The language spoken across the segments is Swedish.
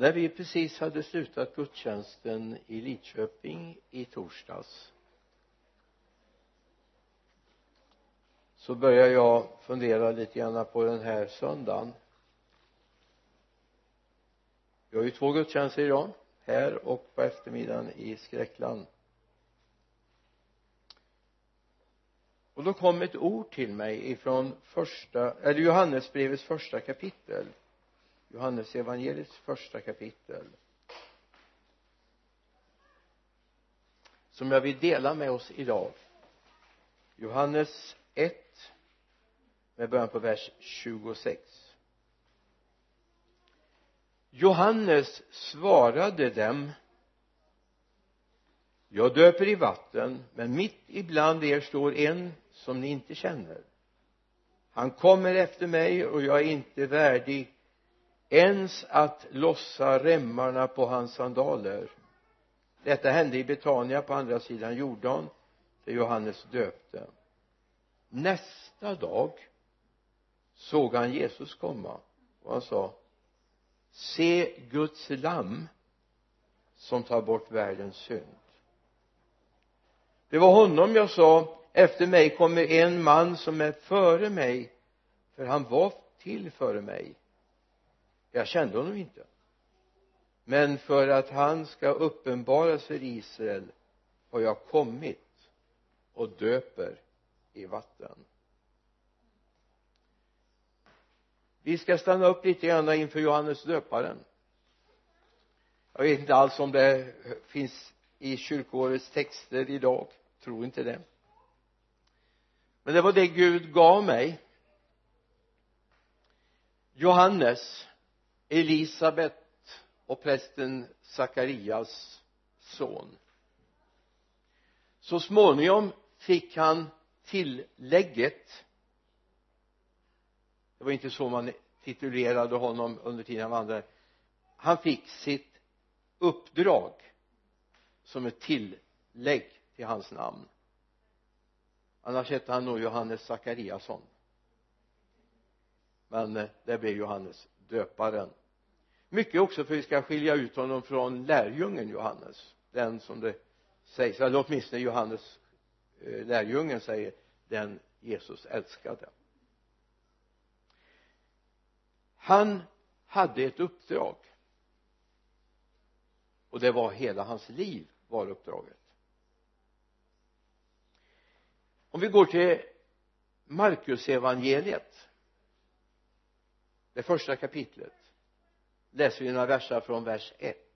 när vi precis hade slutat gudstjänsten i Lidköping i torsdags så började jag fundera lite grann på den här söndagen. Vi har ju två gudstjänster idag här och på eftermiddagen i Skräckland. Och då kom ett ord till mig ifrån första eller Johannesbrevets första kapitel. Johannes evangeliets första kapitel. Som jag vill dela med oss idag. Johannes 1 med början på vers 26 Johannes svarade dem jag döper i vatten men mitt ibland er står en som ni inte känner. Han kommer efter mig och jag är inte värdig ens att lossa remmarna på hans sandaler. Detta hände i Betania på andra sidan Jordan där Johannes döpte. Nästa dag såg han Jesus komma och han sa se Guds lamm som tar bort världens synd. Det var honom jag sa efter mig kommer en man som är före mig för han var till före mig jag kände honom inte. Men för att han ska uppenbaras för Israel har jag kommit och döper i vatten. Vi ska stanna upp lite grann inför Johannes döparen. Jag vet inte alls om det finns i kyrkoårets texter idag. Tror inte det. Men det var det Gud gav mig. Johannes Elisabet och prästen Sakarias son. Så småningom fick han tillägget. Det var inte så man titulerade honom under tiden han vandrade. Han fick sitt uppdrag som ett tillägg till hans namn. Annars hette han nog Johannes Sakariasson men eh, det blev Johannes döparen mycket också för att vi ska skilja ut honom från lärjungen Johannes. Den som det sägs eller åtminstone Johannes eh, lärjungen säger den Jesus älskade. Han hade ett uppdrag. Och det var hela hans liv var uppdraget. Om vi går till Markus evangeliet det första kapitlet läser vi några verser från vers 1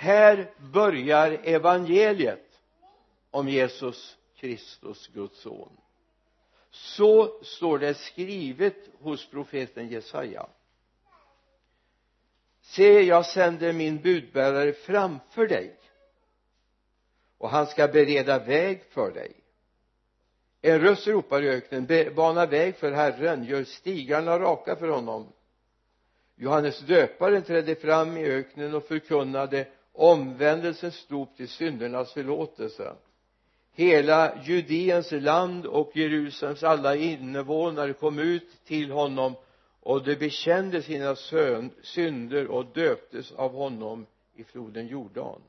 här börjar evangeliet om Jesus Kristus Guds son. Så står det skrivet hos profeten Jesaja. Se jag sänder min budbärare framför dig och han ska bereda väg för dig. En röst ropar i öknen bana väg för Herren gör stigarna raka för honom. Johannes döparen trädde fram i öknen och förkunnade omvändelsens dop till syndernas förlåtelse. Hela Judeens land och Jerusalems alla invånare kom ut till honom och de bekände sina synder och döptes av honom i floden Jordan.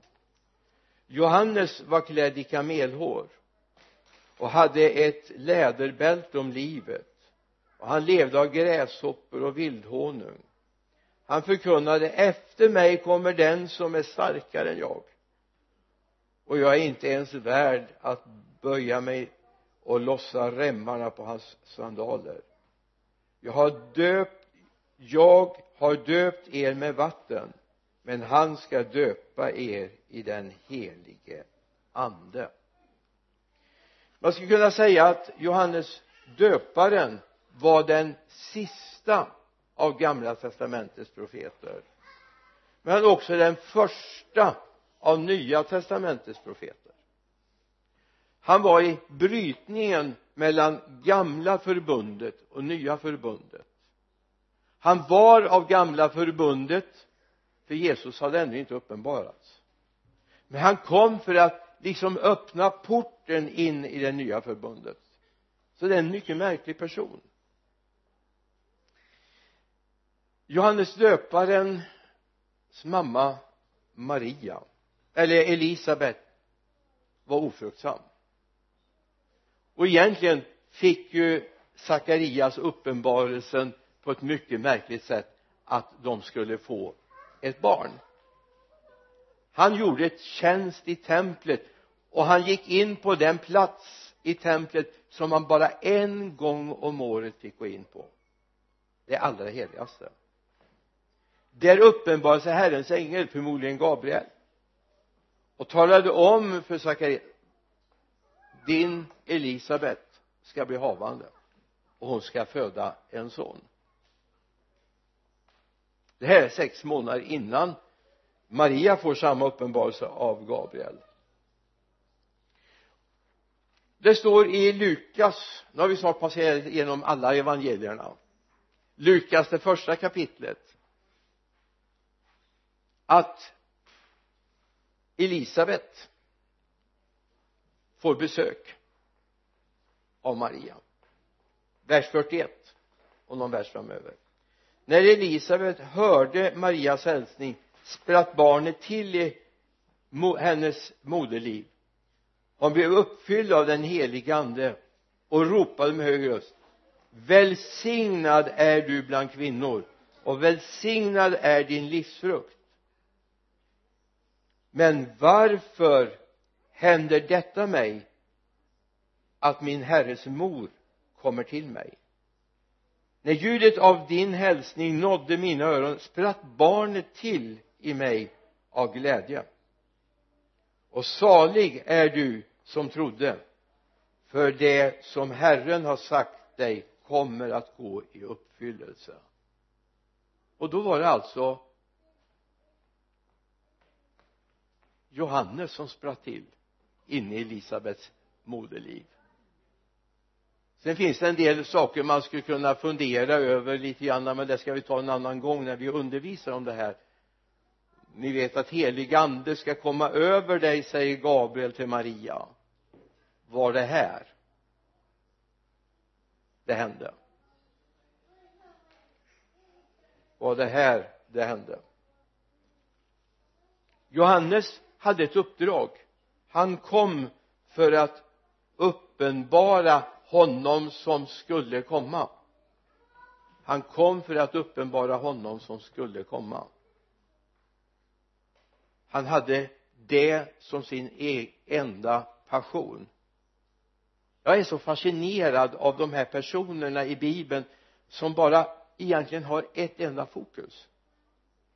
Johannes var klädd i kamelhår och hade ett läderbälte om livet. Och han levde av gräshoppor och vildhonung han förkunnade efter mig kommer den som är starkare än jag. Och jag är inte ens värd att böja mig och lossa remmarna på hans sandaler. Jag har döpt jag har döpt er med vatten men han ska döpa er i den helige ande. Man skulle kunna säga att Johannes döparen var den sista av gamla testamentets profeter men också den första av nya testamentets profeter. Han var i brytningen mellan gamla förbundet och nya förbundet. Han var av gamla förbundet för Jesus hade ännu inte uppenbarats. Men han kom för att liksom öppna porten in i det nya förbundet. Så det är en mycket märklig person. Johannes döparens mamma Maria eller Elisabet var ofruktsam. Och egentligen fick ju Sakarias uppenbarelsen på ett mycket märkligt sätt att de skulle få ett barn. Han gjorde ett tjänst i templet och han gick in på den plats i templet som man bara en gång om året fick gå in på. Det allra heligaste där uppenbarade sig Herrens ängel förmodligen Gabriel. Och talade om för Sakarias din Elisabet ska bli havande och hon ska föda en son. Det här är sex månader innan Maria får samma uppenbarelse av Gabriel. Det står i Lukas nu har vi snart passerat igenom alla evangelierna. Lukas det första kapitlet att Elisabet får besök av Maria. Vers 41 och någon vers framöver. När Elisabet hörde Marias hälsning spratt barnet till i hennes moderliv. Hon blev uppfylld av den helige ande och ropade med hög röst välsignad är du bland kvinnor och välsignad är din livsfrukt men varför händer detta mig att min herres mor kommer till mig? När ljudet av din hälsning nådde mina öron spratt barnet till i mig av glädje. Och salig är du som trodde för det som Herren har sagt dig kommer att gå i uppfyllelse. Och då var det alltså Johannes som spratt till inne i Elisabets moderliv. Sen finns det en del saker man skulle kunna fundera över lite grann men det ska vi ta en annan gång när vi undervisar om det här. Ni vet att helig ande ska komma över dig säger Gabriel till Maria. Var det här det hände? Var det här det hände? Johannes hade ett uppdrag. Han kom för att uppenbara honom som skulle komma. Han kom för att uppenbara honom som skulle komma. Han hade det som sin e-, enda passion. Jag är så fascinerad av de här personerna i bibeln som bara egentligen har ett enda fokus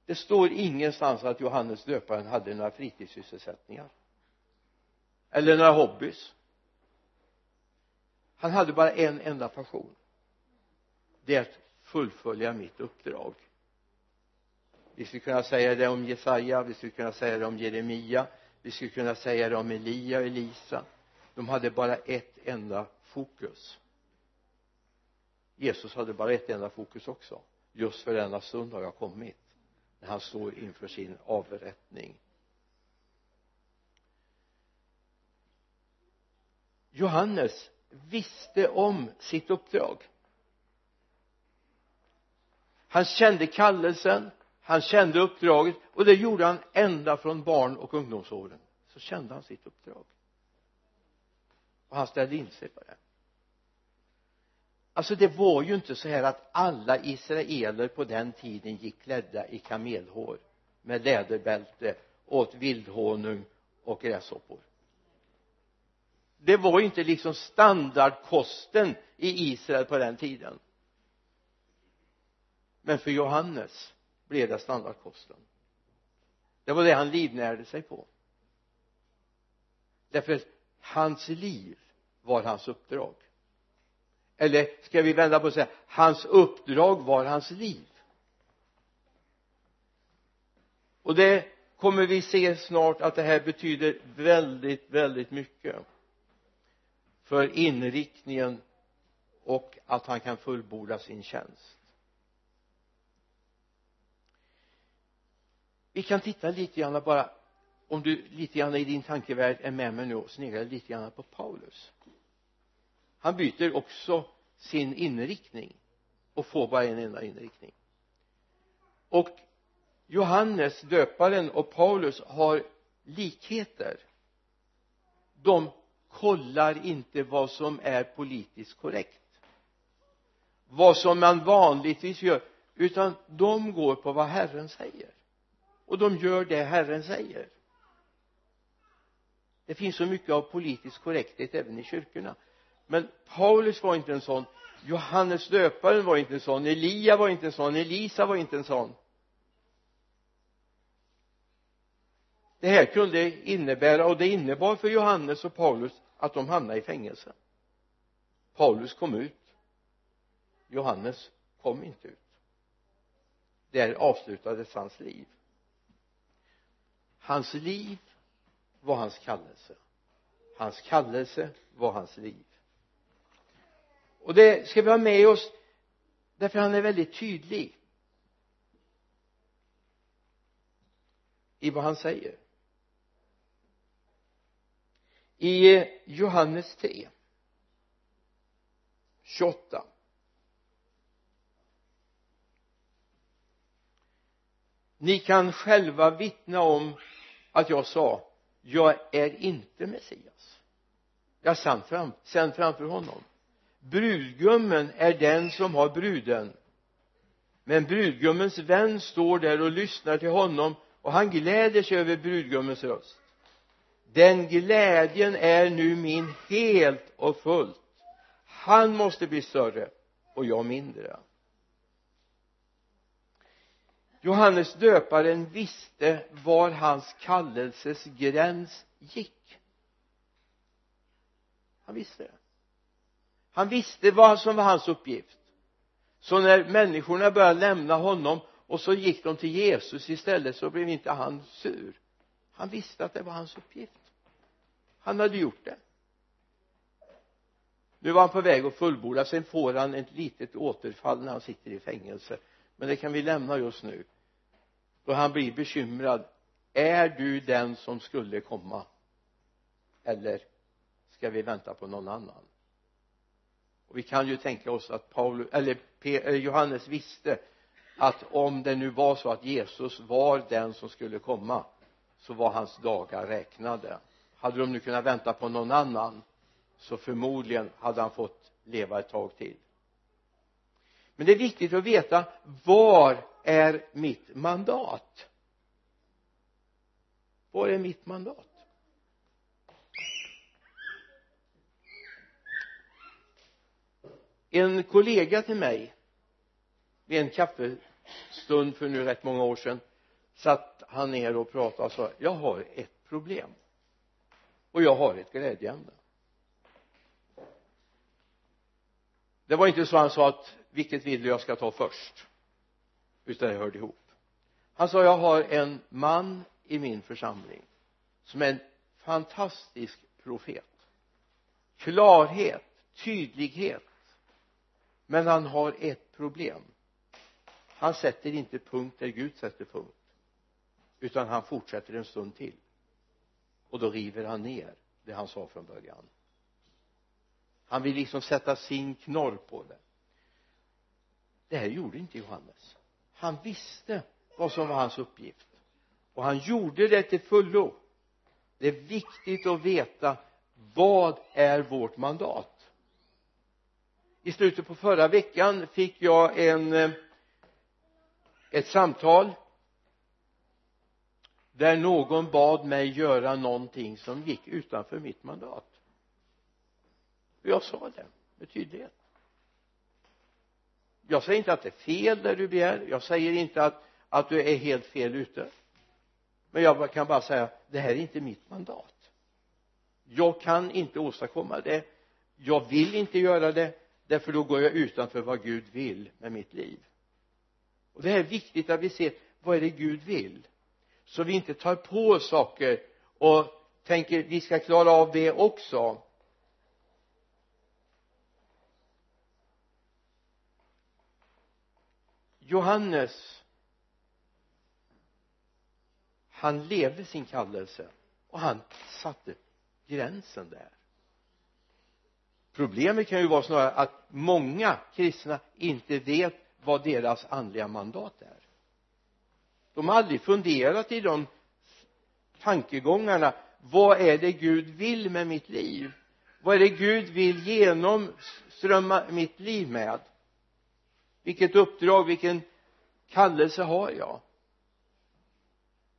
det står ingenstans att Johannes döparen hade några fritidssysselsättningar. Eller några hobbys. Han hade bara en enda passion. Det är att fullfölja mitt uppdrag. Vi skulle kunna säga det om Jesaja vi skulle kunna säga det om Jeremia vi skulle kunna säga det om Elia och Elisa. De hade bara ett enda fokus. Jesus hade bara ett enda fokus också. Just för denna stund har jag kommit när han står inför sin avrättning. Johannes visste om sitt uppdrag. Han kände kallelsen han kände uppdraget och det gjorde han ända från barn och ungdomsåren. Så kände han sitt uppdrag. Och han ställde in sig på det alltså det var ju inte så här att alla israeler på den tiden gick klädda i kamelhår med läderbälte åt vildhonung och gräshoppor. Det var ju inte liksom standardkosten i Israel på den tiden. Men för Johannes blev det standardkosten. Det var det han livnärde sig på. Därför att hans liv var hans uppdrag eller ska vi vända på och säga hans uppdrag var hans liv. Och det kommer vi se snart att det här betyder väldigt väldigt mycket för inriktningen och att han kan fullborda sin tjänst. Vi kan titta lite grann bara om du lite grann i din tankevärld är med mig nu och sneglar lite grann på Paulus han byter också sin inriktning och får bara en enda inriktning. Och Johannes döparen och Paulus har likheter. De kollar inte vad som är politiskt korrekt vad som man vanligtvis gör utan de går på vad Herren säger. Och de gör det Herren säger. Det finns så mycket av politisk korrekthet även i kyrkorna men Paulus var inte en sån. Johannes döparen var inte en sån. Elia var inte en sån. Elisa var inte en sån. Det här kunde innebära och det innebar för Johannes och Paulus att de hamnade i fängelse. Paulus kom ut. Johannes kom inte ut. Där avslutades hans liv. Hans liv var hans kallelse. Hans kallelse var hans liv och det ska vi ha med oss därför han är väldigt tydlig i vad han säger. I Johannes 3 28 ni kan själva vittna om att jag sa jag är inte Messias. Jag är sänd, fram, sänd framför honom brudgummen är den som har bruden. Men brudgummens vän står där och lyssnar till honom och han gläder sig över brudgummens röst. Den glädjen är nu min helt och fullt. Han måste bli större och jag mindre. Johannes döparen visste var hans kallelses gräns gick. Han visste det han visste vad som var hans uppgift. Så när människorna började lämna honom och så gick de till Jesus istället så blev inte han sur. Han visste att det var hans uppgift. Han hade gjort det. Nu var han på väg att fullborda sen får han ett litet återfall när han sitter i fängelse. Men det kan vi lämna just nu. Då han blir bekymrad. Är du den som skulle komma? Eller ska vi vänta på någon annan? Och vi kan ju tänka oss att Paulus eller eh, Johannes visste att om det nu var så att Jesus var den som skulle komma så var hans dagar räknade. Hade de nu kunnat vänta på någon annan så förmodligen hade han fått leva ett tag till. Men det är viktigt att veta var är mitt mandat? Var är mitt mandat? En kollega till mig vid en kaffestund för nu rätt många år sedan satt han ner och pratade och sa jag har ett problem. Och jag har ett glädjeämne. Det var inte så han sa att vilket vill du jag ska ta först. Utan det hörde ihop. Han sa jag har en man i min församling som är en fantastisk profet. Klarhet tydlighet men han har ett problem. Han sätter inte punkt där Gud sätter punkt utan han fortsätter en stund till. Och då river han ner det han sa från början. Han vill liksom sätta sin knorr på det. Det här gjorde inte Johannes. Han visste vad som var hans uppgift. Och han gjorde det till fullo. Det är viktigt att veta vad är vårt mandat? I slutet på förra veckan fick jag en eh, ett samtal där någon bad mig göra någonting som gick utanför mitt mandat. Och jag sa det med tydlighet. Jag säger inte att det är fel det du begär. Jag säger inte att att du är helt fel ute. Men jag kan bara säga det här är inte mitt mandat. Jag kan inte åstadkomma det. Jag vill inte göra det därför då går jag utanför vad Gud vill med mitt liv. Och det är viktigt att vi ser vad är det Gud vill? Så vi inte tar på oss saker och tänker vi ska klara av det också. Johannes han levde sin kallelse och han satte gränsen där problemet kan ju vara snarare att många kristna inte vet vad deras andliga mandat är. De har aldrig funderat i de tankegångarna. Vad är det Gud vill med mitt liv? Vad är det Gud vill genomströmma mitt liv med? Vilket uppdrag, vilken kallelse har jag?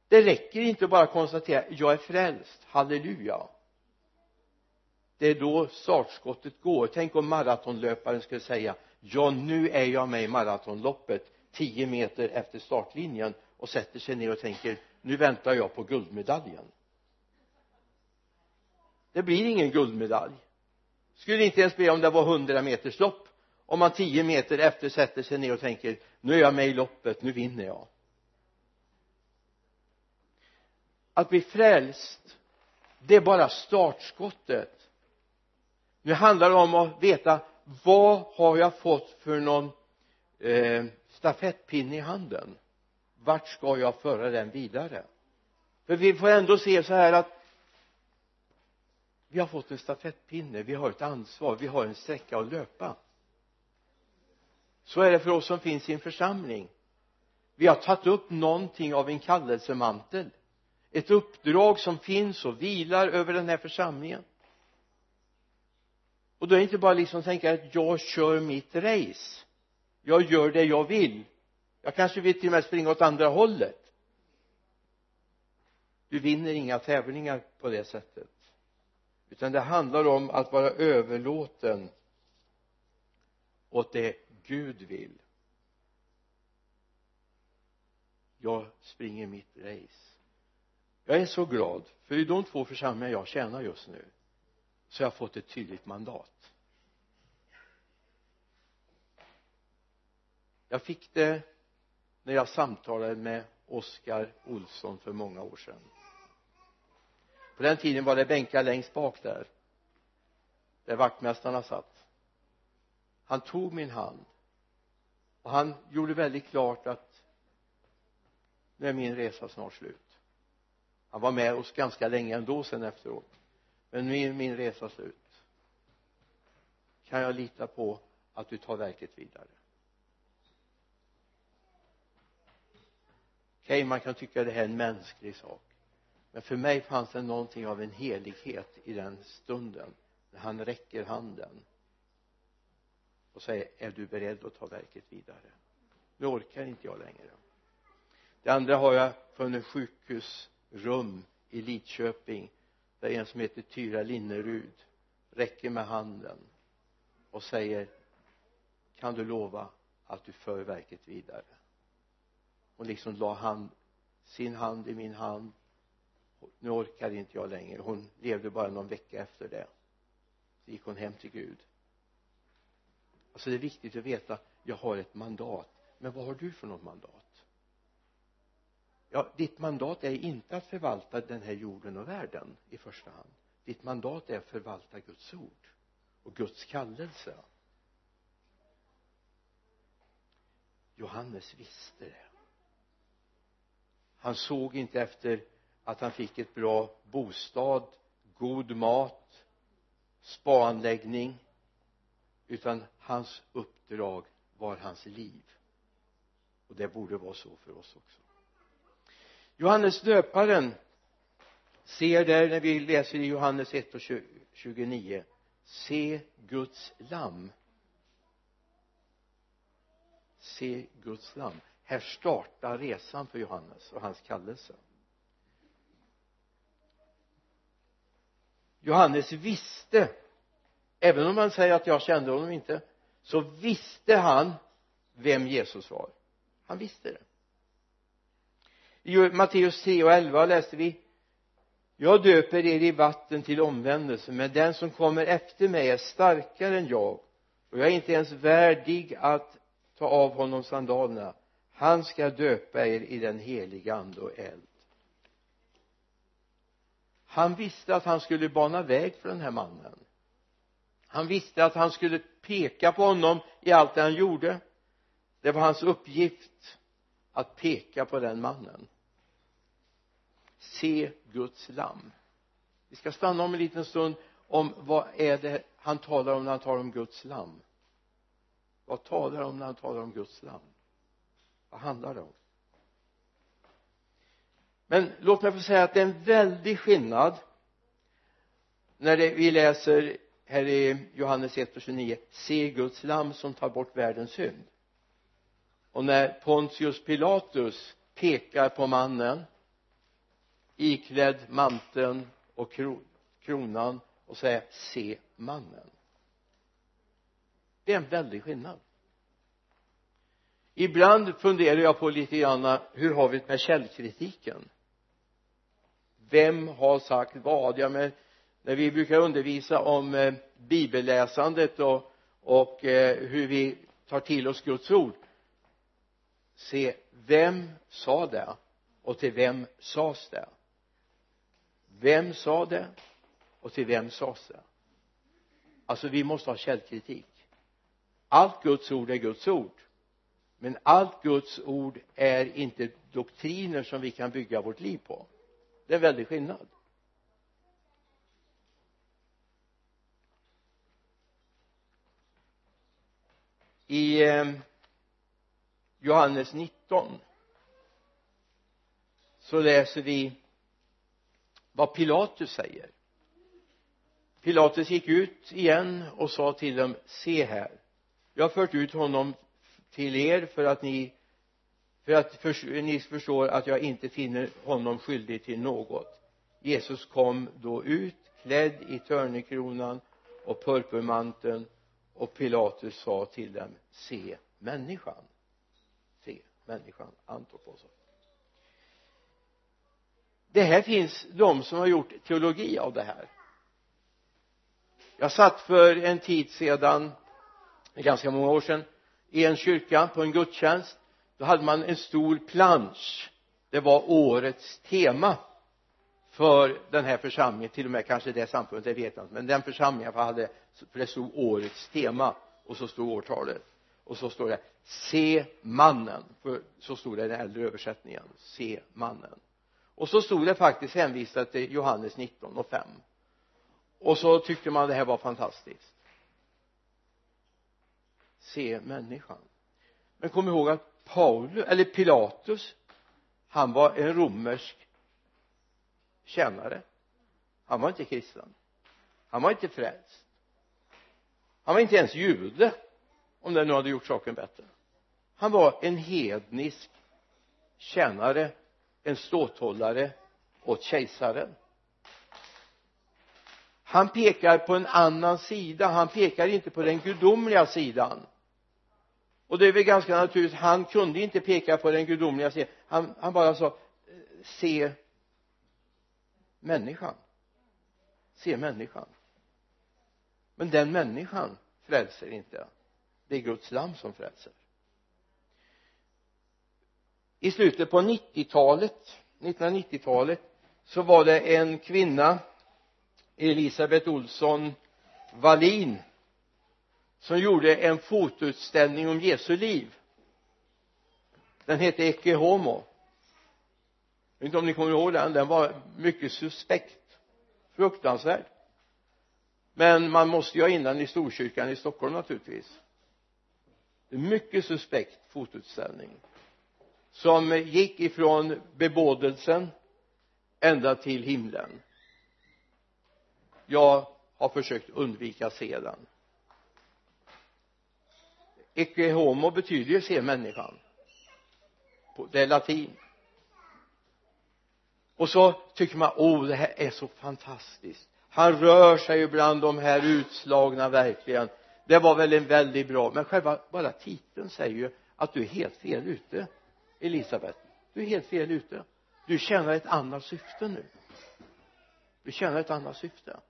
Det räcker inte bara att konstatera jag är frälst, halleluja det är då startskottet går. Tänk om maratonlöparen skulle säga ja nu är jag med i maratonloppet tio meter efter startlinjen och sätter sig ner och tänker nu väntar jag på guldmedaljen. Det blir ingen guldmedalj. Skulle inte ens bli om det var hundra meters lopp. Om man tio meter efter sätter sig ner och tänker nu är jag med i loppet, nu vinner jag. Att bli frälst det är bara startskottet nu handlar det om att veta vad har jag fått för någon eh, stafettpinne i handen? Vart ska jag föra den vidare? För vi får ändå se så här att vi har fått en stafettpinne, vi har ett ansvar, vi har en sträcka att löpa. Så är det för oss som finns i en församling. Vi har tagit upp någonting av en kallelsemantel. Ett uppdrag som finns och vilar över den här församlingen och då är det inte bara liksom tänka att jag kör mitt race. Jag gör det jag vill. Jag kanske vill till och med springa åt andra hållet. Du vinner inga tävlingar på det sättet. Utan det handlar om att vara överlåten åt det Gud vill. Jag springer mitt race. Jag är så glad för i de två församlingar jag tjänar just nu så har jag fått ett tydligt mandat. Jag fick det när jag samtalade med Oskar Olsson för många år sedan. På den tiden var det bänkar längst bak där där vaktmästarna satt. Han tog min hand och han gjorde väldigt klart att nu är min resa snart slut. Han var med oss ganska länge ändå sen efteråt men nu är min resa slut. Kan jag lita på att du tar verket vidare? Okej okay, man kan tycka det här är en mänsklig sak. Men för mig fanns det någonting av en helighet i den stunden. När han räcker handen och säger är du beredd att ta verket vidare? Nu orkar inte jag längre. Det andra har jag från ett sjukhusrum i Lidköping där en som heter Tyra Linnerud räcker med handen och säger kan du lova att du för verket vidare? Hon liksom la hand, sin hand i min hand. Nu orkar inte jag längre. Hon levde bara någon vecka efter det. Så gick hon hem till Gud. Alltså det är viktigt att veta jag har ett mandat. Men vad har du för något mandat? Ja ditt mandat är inte att förvalta den här jorden och världen i första hand. Ditt mandat är att förvalta Guds ord och Guds kallelse. Johannes visste det. Han såg inte efter att han fick ett bra bostad god mat spaanläggning utan hans uppdrag var hans liv. Och det borde vara så för oss också. Johannes döparen ser där när vi läser i Johannes 1 och 29 se Guds lamm se Guds lamm här startar resan för Johannes och hans kallelse. Johannes visste även om han säger att jag kände honom inte så visste han vem Jesus var. Han visste det i Matteus 3 och 11 läste vi jag döper er i vatten till omvändelse men den som kommer efter mig är starkare än jag och jag är inte ens värdig att ta av honom sandalerna. Han ska döpa er i den heliga ande och eld. Han visste att han skulle bana väg för den här mannen. Han visste att han skulle peka på honom i allt det han gjorde. Det var hans uppgift att peka på den mannen se Guds lamm vi ska stanna om en liten stund om vad är det han talar om när han talar om Guds lamm vad talar han om när han talar om Guds lamm vad handlar det om? Men låt mig få säga att det är en väldig skillnad när det, vi läser här i Johannes 1 och 29 se Guds lam som tar bort världens synd. Och när Pontius Pilatus pekar på mannen iklädd manteln och kronan och säga se mannen. Det är en väldig skillnad. Ibland funderar jag på lite grann hur har vi det med källkritiken? Vem har sagt vad? Ja men när vi brukar undervisa om eh, bibelläsandet och, och eh, hur vi tar till oss Guds ord se vem sa det och till vem sades det? Vem sa det? Och till vem sades det? Alltså vi måste ha källkritik. Allt Guds ord är Guds ord. Men allt Guds ord är inte doktriner som vi kan bygga vårt liv på. Det är en väldig skillnad. I eh, Johannes 19 så läser vi vad Pilatus säger. Pilatus gick ut igen och sa till dem se här jag har fört ut honom till er för att ni för att för, ni förstår att jag inte finner honom skyldig till något. Jesus kom då ut klädd i törnekronan och purpurmanteln och Pilatus sa till dem se människan se människan. Antropos det här finns de som har gjort teologi av det här. Jag satt för en tid sedan ganska många år sedan i en kyrka på en gudstjänst. Då hade man en stor plansch. Det var årets tema för den här församlingen. Till och med kanske det samfundet, det vet jag inte men den församlingen hade för det stod årets tema och så stod årtalet. Och så står det se mannen. För så stod det i den äldre översättningen se mannen och så stod det faktiskt hänvisat till Johannes 19 och 5 och så tyckte man det här var fantastiskt. Se människan. Men kom ihåg att Paulus eller Pilatus han var en romersk tjänare. Han var inte kristen. Han var inte frälst. Han var inte ens jude om det nu hade gjort saken bättre. Han var en hednisk tjänare en ståthållare åt kejsaren. Han pekar på en annan sida. Han pekar inte på den gudomliga sidan. Och det är väl ganska naturligt. Han kunde inte peka på den gudomliga sidan. Han, han bara sa se människan. Se människan. Men den människan frälser inte. Det är Guds lam som frälser i slutet på 90-talet 1990-talet så var det en kvinna Elisabeth Olsson Wallin som gjorde en fotoutställning om Jesu liv. Den hette Ecce Homo. Jag vet inte om ni kommer ihåg den. Den var mycket suspekt. Fruktansvärd. Men man måste ju ha in den i Storkyrkan i Stockholm naturligtvis. Mycket suspekt fotoutställning som gick ifrån bebådelsen ända till himlen. Jag har försökt undvika att se den. Ecce homo betyder ju se människan. Det är latin. Och så tycker man åh oh, det här är så fantastiskt. Han rör sig ju bland de här utslagna verkligen. Det var väl en väldigt bra men själva bara titeln säger ju att du är helt fel ute. Elisabet, du är helt fel ute. Du tjänar ett annat syfte nu. Du tjänar ett annat syfte.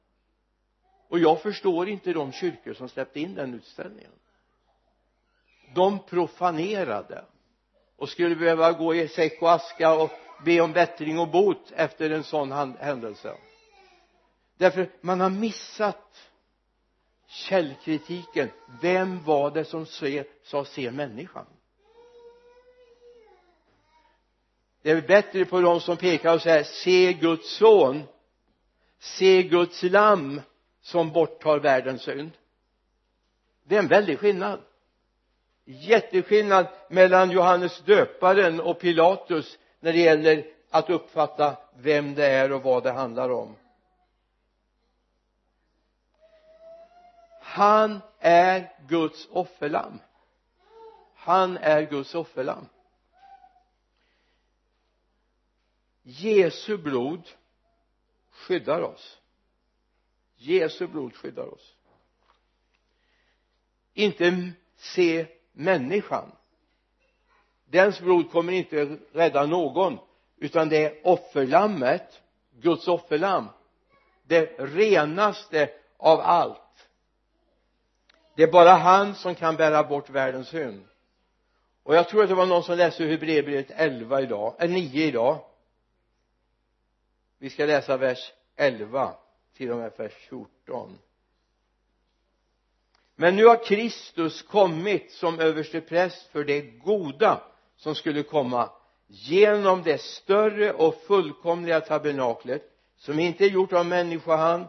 Och jag förstår inte de kyrkor som släppte in den utställningen. De profanerade och skulle behöva gå i säck och aska och be om bättring och bot efter en sån händelse. Därför man har missat källkritiken. Vem var det som sa se människan? Det är bättre på de som pekar och säger se Guds son. Se Guds lamm som borttar världens synd. Det är en väldig skillnad. Jätteskillnad mellan Johannes döparen och Pilatus när det gäller att uppfatta vem det är och vad det handlar om. Han är Guds offerlamm han är Guds offerlamm Jesu blod skyddar oss. Jesu blod skyddar oss. Inte se människan. Dens blod kommer inte rädda någon utan det är offerlammet Guds offerlamm det renaste av allt. Det är bara han som kan bära bort världens synd. Och jag tror att det var någon som läste Hebreerbrevet 11 idag, eller 9 idag vi ska läsa vers 11 till och med vers 14 men nu har Kristus kommit som överstepräst för det goda som skulle komma genom det större och fullkomliga tabernaklet som inte är gjort av människohand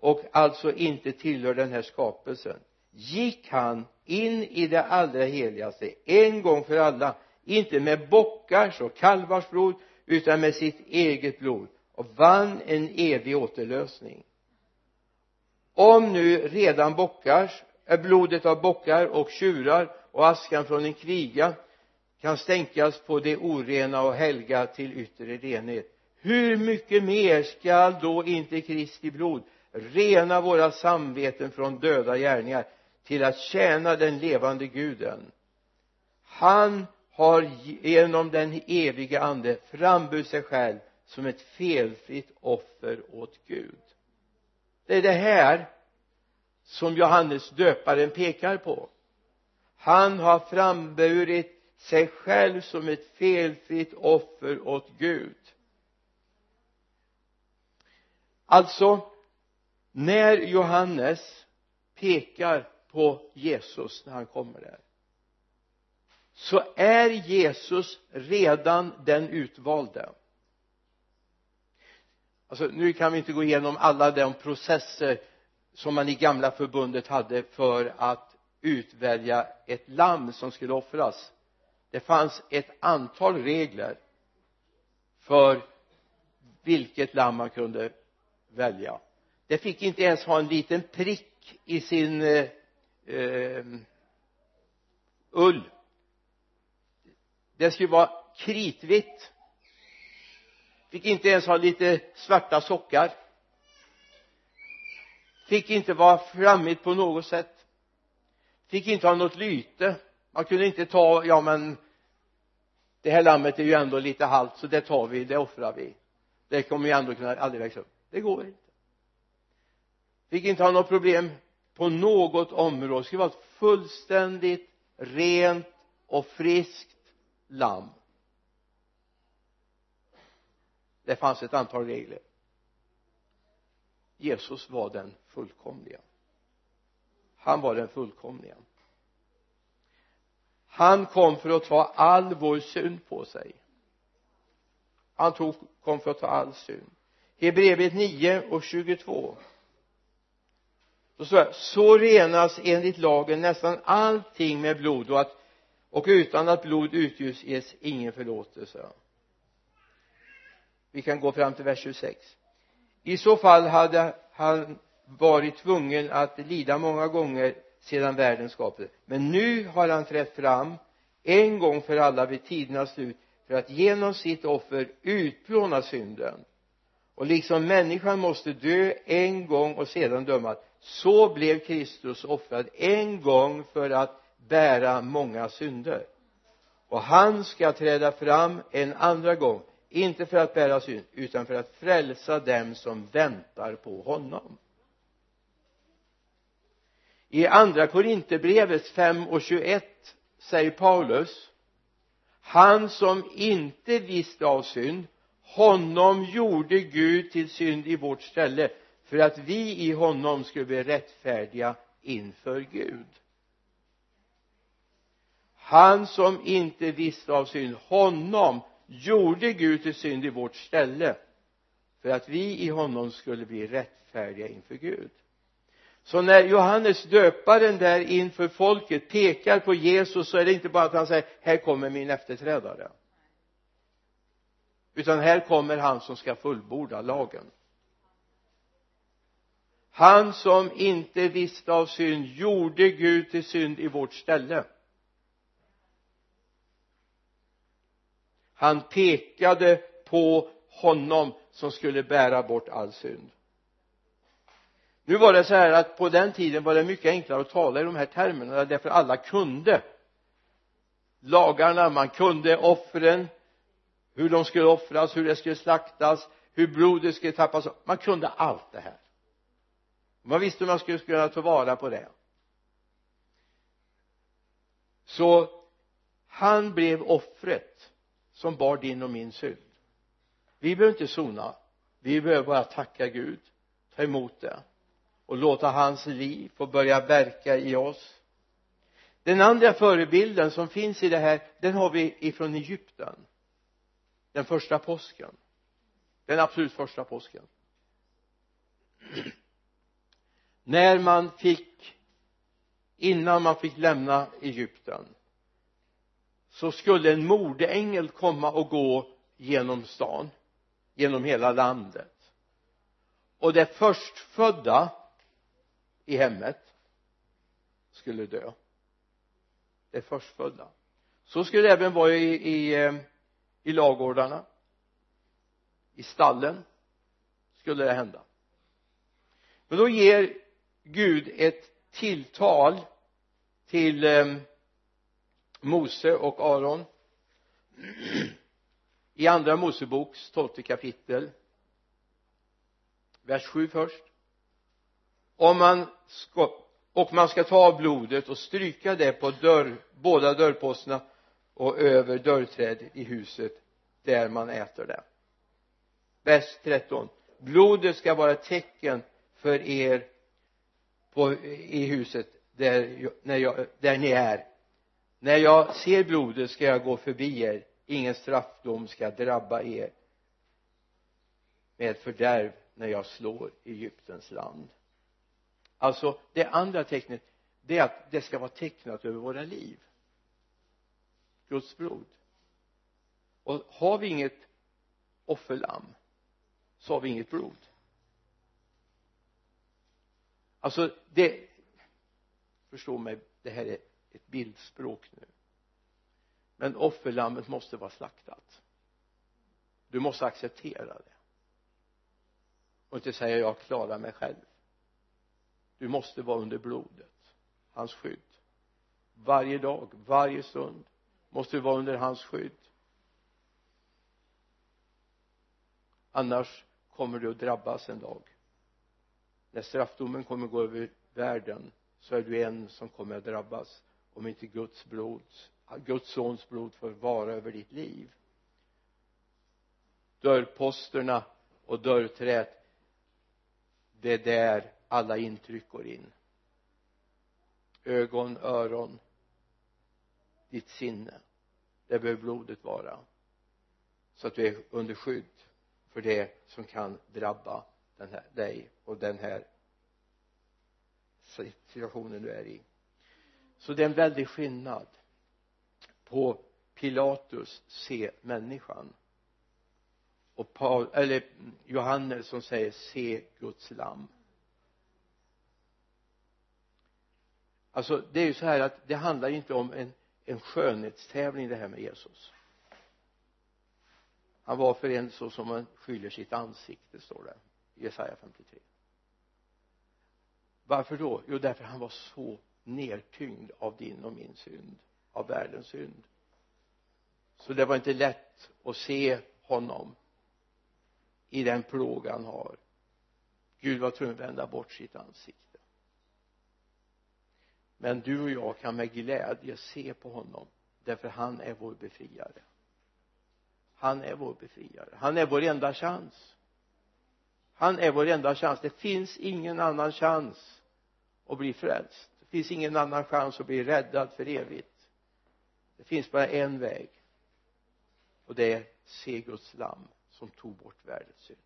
och alltså inte tillhör den här skapelsen. Gick han in i det allra heligaste en gång för alla inte med bockars och kalvars blod utan med sitt eget blod och vann en evig återlösning. Om nu redan bockars är blodet av bockar och tjurar och askan från en kviga kan stänkas på det orena och helga till yttre renhet. Hur mycket mer skall då inte Kristi blod rena våra samveten från döda gärningar till att tjäna den levande guden? Han har genom den evige ande frambud sig själv som ett felfritt offer åt Gud. Det är det här som Johannes döparen pekar på. Han har framburit sig själv som ett felfritt offer åt Gud. Alltså när Johannes pekar på Jesus när han kommer där så är Jesus redan den utvalde alltså nu kan vi inte gå igenom alla de processer som man i gamla förbundet hade för att utvälja ett lamm som skulle offras. Det fanns ett antal regler för vilket lamm man kunde välja. Det fick inte ens ha en liten prick i sin eh, eh, ull. Det skulle vara kritvitt fick inte ens ha lite svarta sockar. Fick inte vara flammigt på något sätt. Fick inte ha något lyte. Man kunde inte ta ja men det här lammet är ju ändå lite halt så det tar vi, det offrar vi. Det kommer ju ändå kunna aldrig växa upp. Det går inte. Fick inte ha något problem på något område. Det skulle vara ett fullständigt rent och friskt lamm. Det fanns ett antal regler. Jesus var den fullkomliga. Han var den fullkomliga. Han kom för att ta all vår synd på sig. Han tog, kom för att ta all synd. Hebreerbrevet 9 och 22 då står det så renas enligt lagen nästan allting med blod och att och utan att blod utgjuts ges ingen förlåtelse vi kan gå fram till vers 26 i så fall hade han varit tvungen att lida många gånger sedan världen skapades men nu har han trätt fram en gång för alla vid tidernas slut för att genom sitt offer utplåna synden. Och liksom människan måste dö en gång och sedan dömas så blev Kristus offrad en gång för att bära många synder. Och han ska träda fram en andra gång inte för att bära synd utan för att frälsa dem som väntar på honom. I andra korinterbrevet 5 och 21 säger Paulus han som inte visste av synd honom gjorde Gud till synd i vårt ställe för att vi i honom skulle bli rättfärdiga inför Gud. Han som inte visste av synd honom gjorde Gud till synd i vårt ställe för att vi i honom skulle bli rättfärdiga inför Gud. Så när Johannes döparen där inför folket pekar på Jesus så är det inte bara att han säger här kommer min efterträdare. Utan här kommer han som ska fullborda lagen. Han som inte visste av synd gjorde Gud till synd i vårt ställe. Han pekade på honom som skulle bära bort all synd. Nu var det så här att på den tiden var det mycket enklare att tala i de här termerna därför alla kunde. Lagarna, man kunde offren hur de skulle offras, hur det skulle slaktas hur blodet skulle tappas. Man kunde allt det här. Man visste hur man skulle kunna ta vara på det. Så han blev offret som bar din och min synd. Vi behöver inte sona. Vi behöver bara tacka Gud ta emot det och låta hans liv få börja verka i oss. Den andra förebilden som finns i det här den har vi ifrån Egypten. Den första påsken. Den absolut första påsken. När man fick innan man fick lämna Egypten så skulle en mordängel komma och gå genom stan genom hela landet. Och det förstfödda i hemmet skulle dö. Det förstfödda. Så skulle det även vara i, i, eh, i lagårdarna i stallen skulle det hända. Men då ger Gud ett tilltal till eh, Mose och Aron. I andra Moseboks tolfte kapitel vers 7 först. Om man ska och man ska ta av blodet och stryka det på dörr, båda dörrposterna och över dörrträd i huset där man äter det. Vers 13 blodet ska vara tecken för er på, i huset där, när jag, där ni är när jag ser blodet ska jag gå förbi er. Ingen straffdom ska drabba er. Med fördärv när jag slår Egyptens land. Alltså det andra tecknet det är att det ska vara tecknat över våra liv. Guds blod. Och har vi inget offerlamm så har vi inget blod. Alltså det förstå mig det här är ett bildspråk nu. Men offerlammet måste vara slaktat. Du måste acceptera det. Och inte säga jag klarar mig själv. Du måste vara under blodet hans skydd. Varje dag, varje stund måste du vara under hans skydd. Annars kommer du att drabbas en dag. När straffdomen kommer gå över världen så är du en som kommer att drabbas om inte Guds blod Guds sons blod får vara över ditt liv. Dörrposterna och dörrträt det är där alla intryck går in. Ögon, öron ditt sinne. Där behöver blodet vara. Så att du är under skydd för det som kan drabba den här, dig och den här situationen du är i så det är en väldig skillnad på Pilatus se människan och Paul, eller Johannes som säger se Guds lam. Alltså det är ju så här att det handlar inte om en, en skönhetstävling det här med Jesus. Han var för en så som man skyller sitt ansikte står det. I Jesaja 53 varför då? Jo därför han var så nedtyngd av din och min synd av världens synd. Så det var inte lätt att se honom i den plåga han har. Gud var tvungen att vända bort sitt ansikte. Men du och jag kan med glädje se på honom därför han är vår befriare. Han är vår befriare. Han är vår enda chans. Han är vår enda chans. Det finns ingen annan chans att bli frälst finns ingen annan chans att bli räddad för evigt. Det finns bara en väg. Och det är se Guds lamm som tog bort världens synd.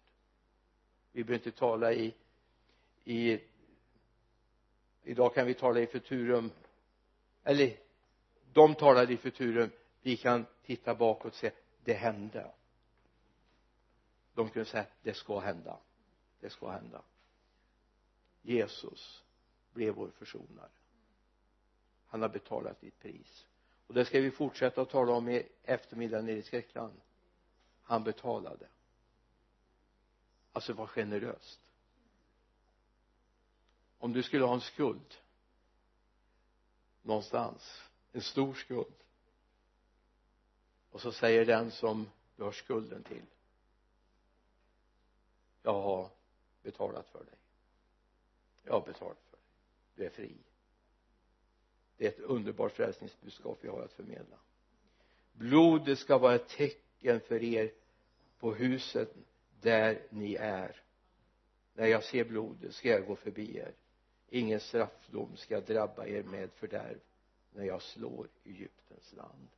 Vi behöver inte tala i i idag kan vi tala i futurum. Eller de talade i futurum. Vi kan titta bakåt och se det hände. De kunde säga det ska hända. Det ska hända. Jesus blev vår försonare. Han har betalat ditt pris. Och det ska vi fortsätta att tala om i eftermiddag nere i Skräckland. Han betalade. Alltså var generöst. Om du skulle ha en skuld någonstans en stor skuld och så säger den som du har skulden till jag har betalat för dig. Jag har betalat du är fri. Det är ett underbart frälsningsbudskap vi har att förmedla. Blodet ska vara ett tecken för er på huset där ni är. När jag ser blodet ska jag gå förbi er. Ingen straffdom ska drabba er med fördärv när jag slår Egyptens land.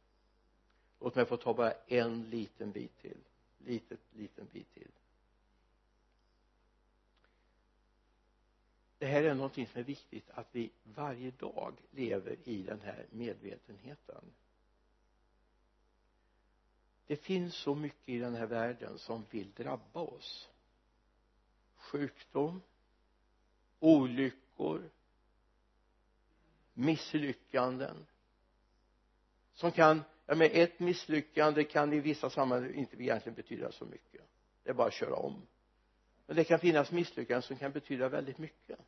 Låt mig få ta bara en liten bit till. Litet liten bit till. Det här är någonting som är viktigt att vi varje dag lever i den här medvetenheten. Det finns så mycket i den här världen som vill drabba oss. Sjukdom olyckor misslyckanden som kan ja men ett misslyckande kan i vissa sammanhang inte egentligen betyda så mycket. Det är bara att köra om men det kan finnas misslyckanden som kan betyda väldigt mycket.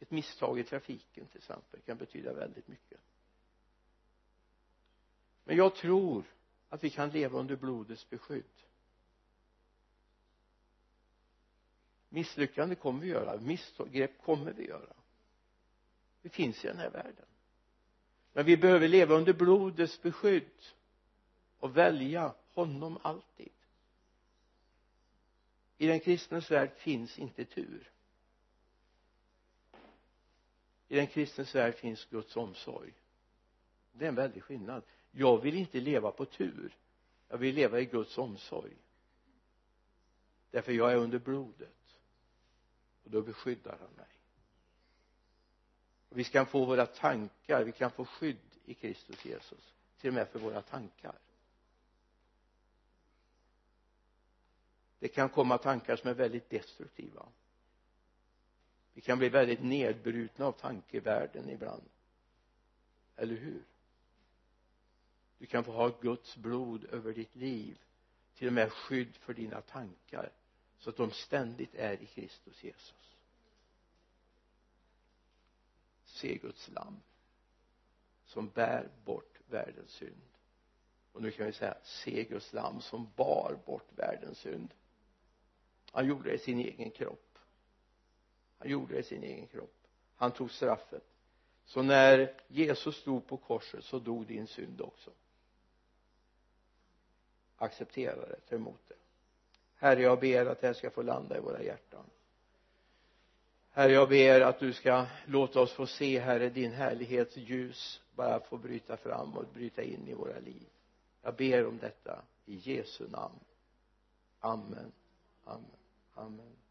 Ett misstag i trafiken till exempel kan betyda väldigt mycket. Men jag tror att vi kan leva under blodets beskydd. Misslyckande kommer vi göra missgrepp kommer vi göra. Det finns i den här världen. Men vi behöver leva under blodets beskydd och välja honom alltid i den kristnes värld finns inte tur. I den kristnes värld finns Guds omsorg. Det är en väldig skillnad. Jag vill inte leva på tur. Jag vill leva i Guds omsorg. Därför jag är under blodet. Och då beskyddar han mig. Och vi kan få våra tankar. Vi kan få skydd i Kristus Jesus. Till och med för våra tankar. Det kan komma tankar som är väldigt destruktiva. Vi kan bli väldigt nedbrutna av tankevärlden ibland. Eller hur? Du kan få ha Guds blod över ditt liv till och med skydd för dina tankar så att de ständigt är i Kristus Jesus. Se Guds lam som bär bort världens synd. Och nu kan vi säga se Guds lam som bar bort världens synd han gjorde det i sin egen kropp. Han gjorde det i sin egen kropp. Han tog straffet. Så när Jesus stod på korset så dog din synd också. Acceptera det, ta emot det. Herre jag ber att det här ska få landa i våra hjärtan. Herre jag ber att du ska låta oss få se herre din härlighets ljus bara få bryta fram och bryta in i våra liv. Jag ber om detta i Jesu namn. Amen. Amen. Amen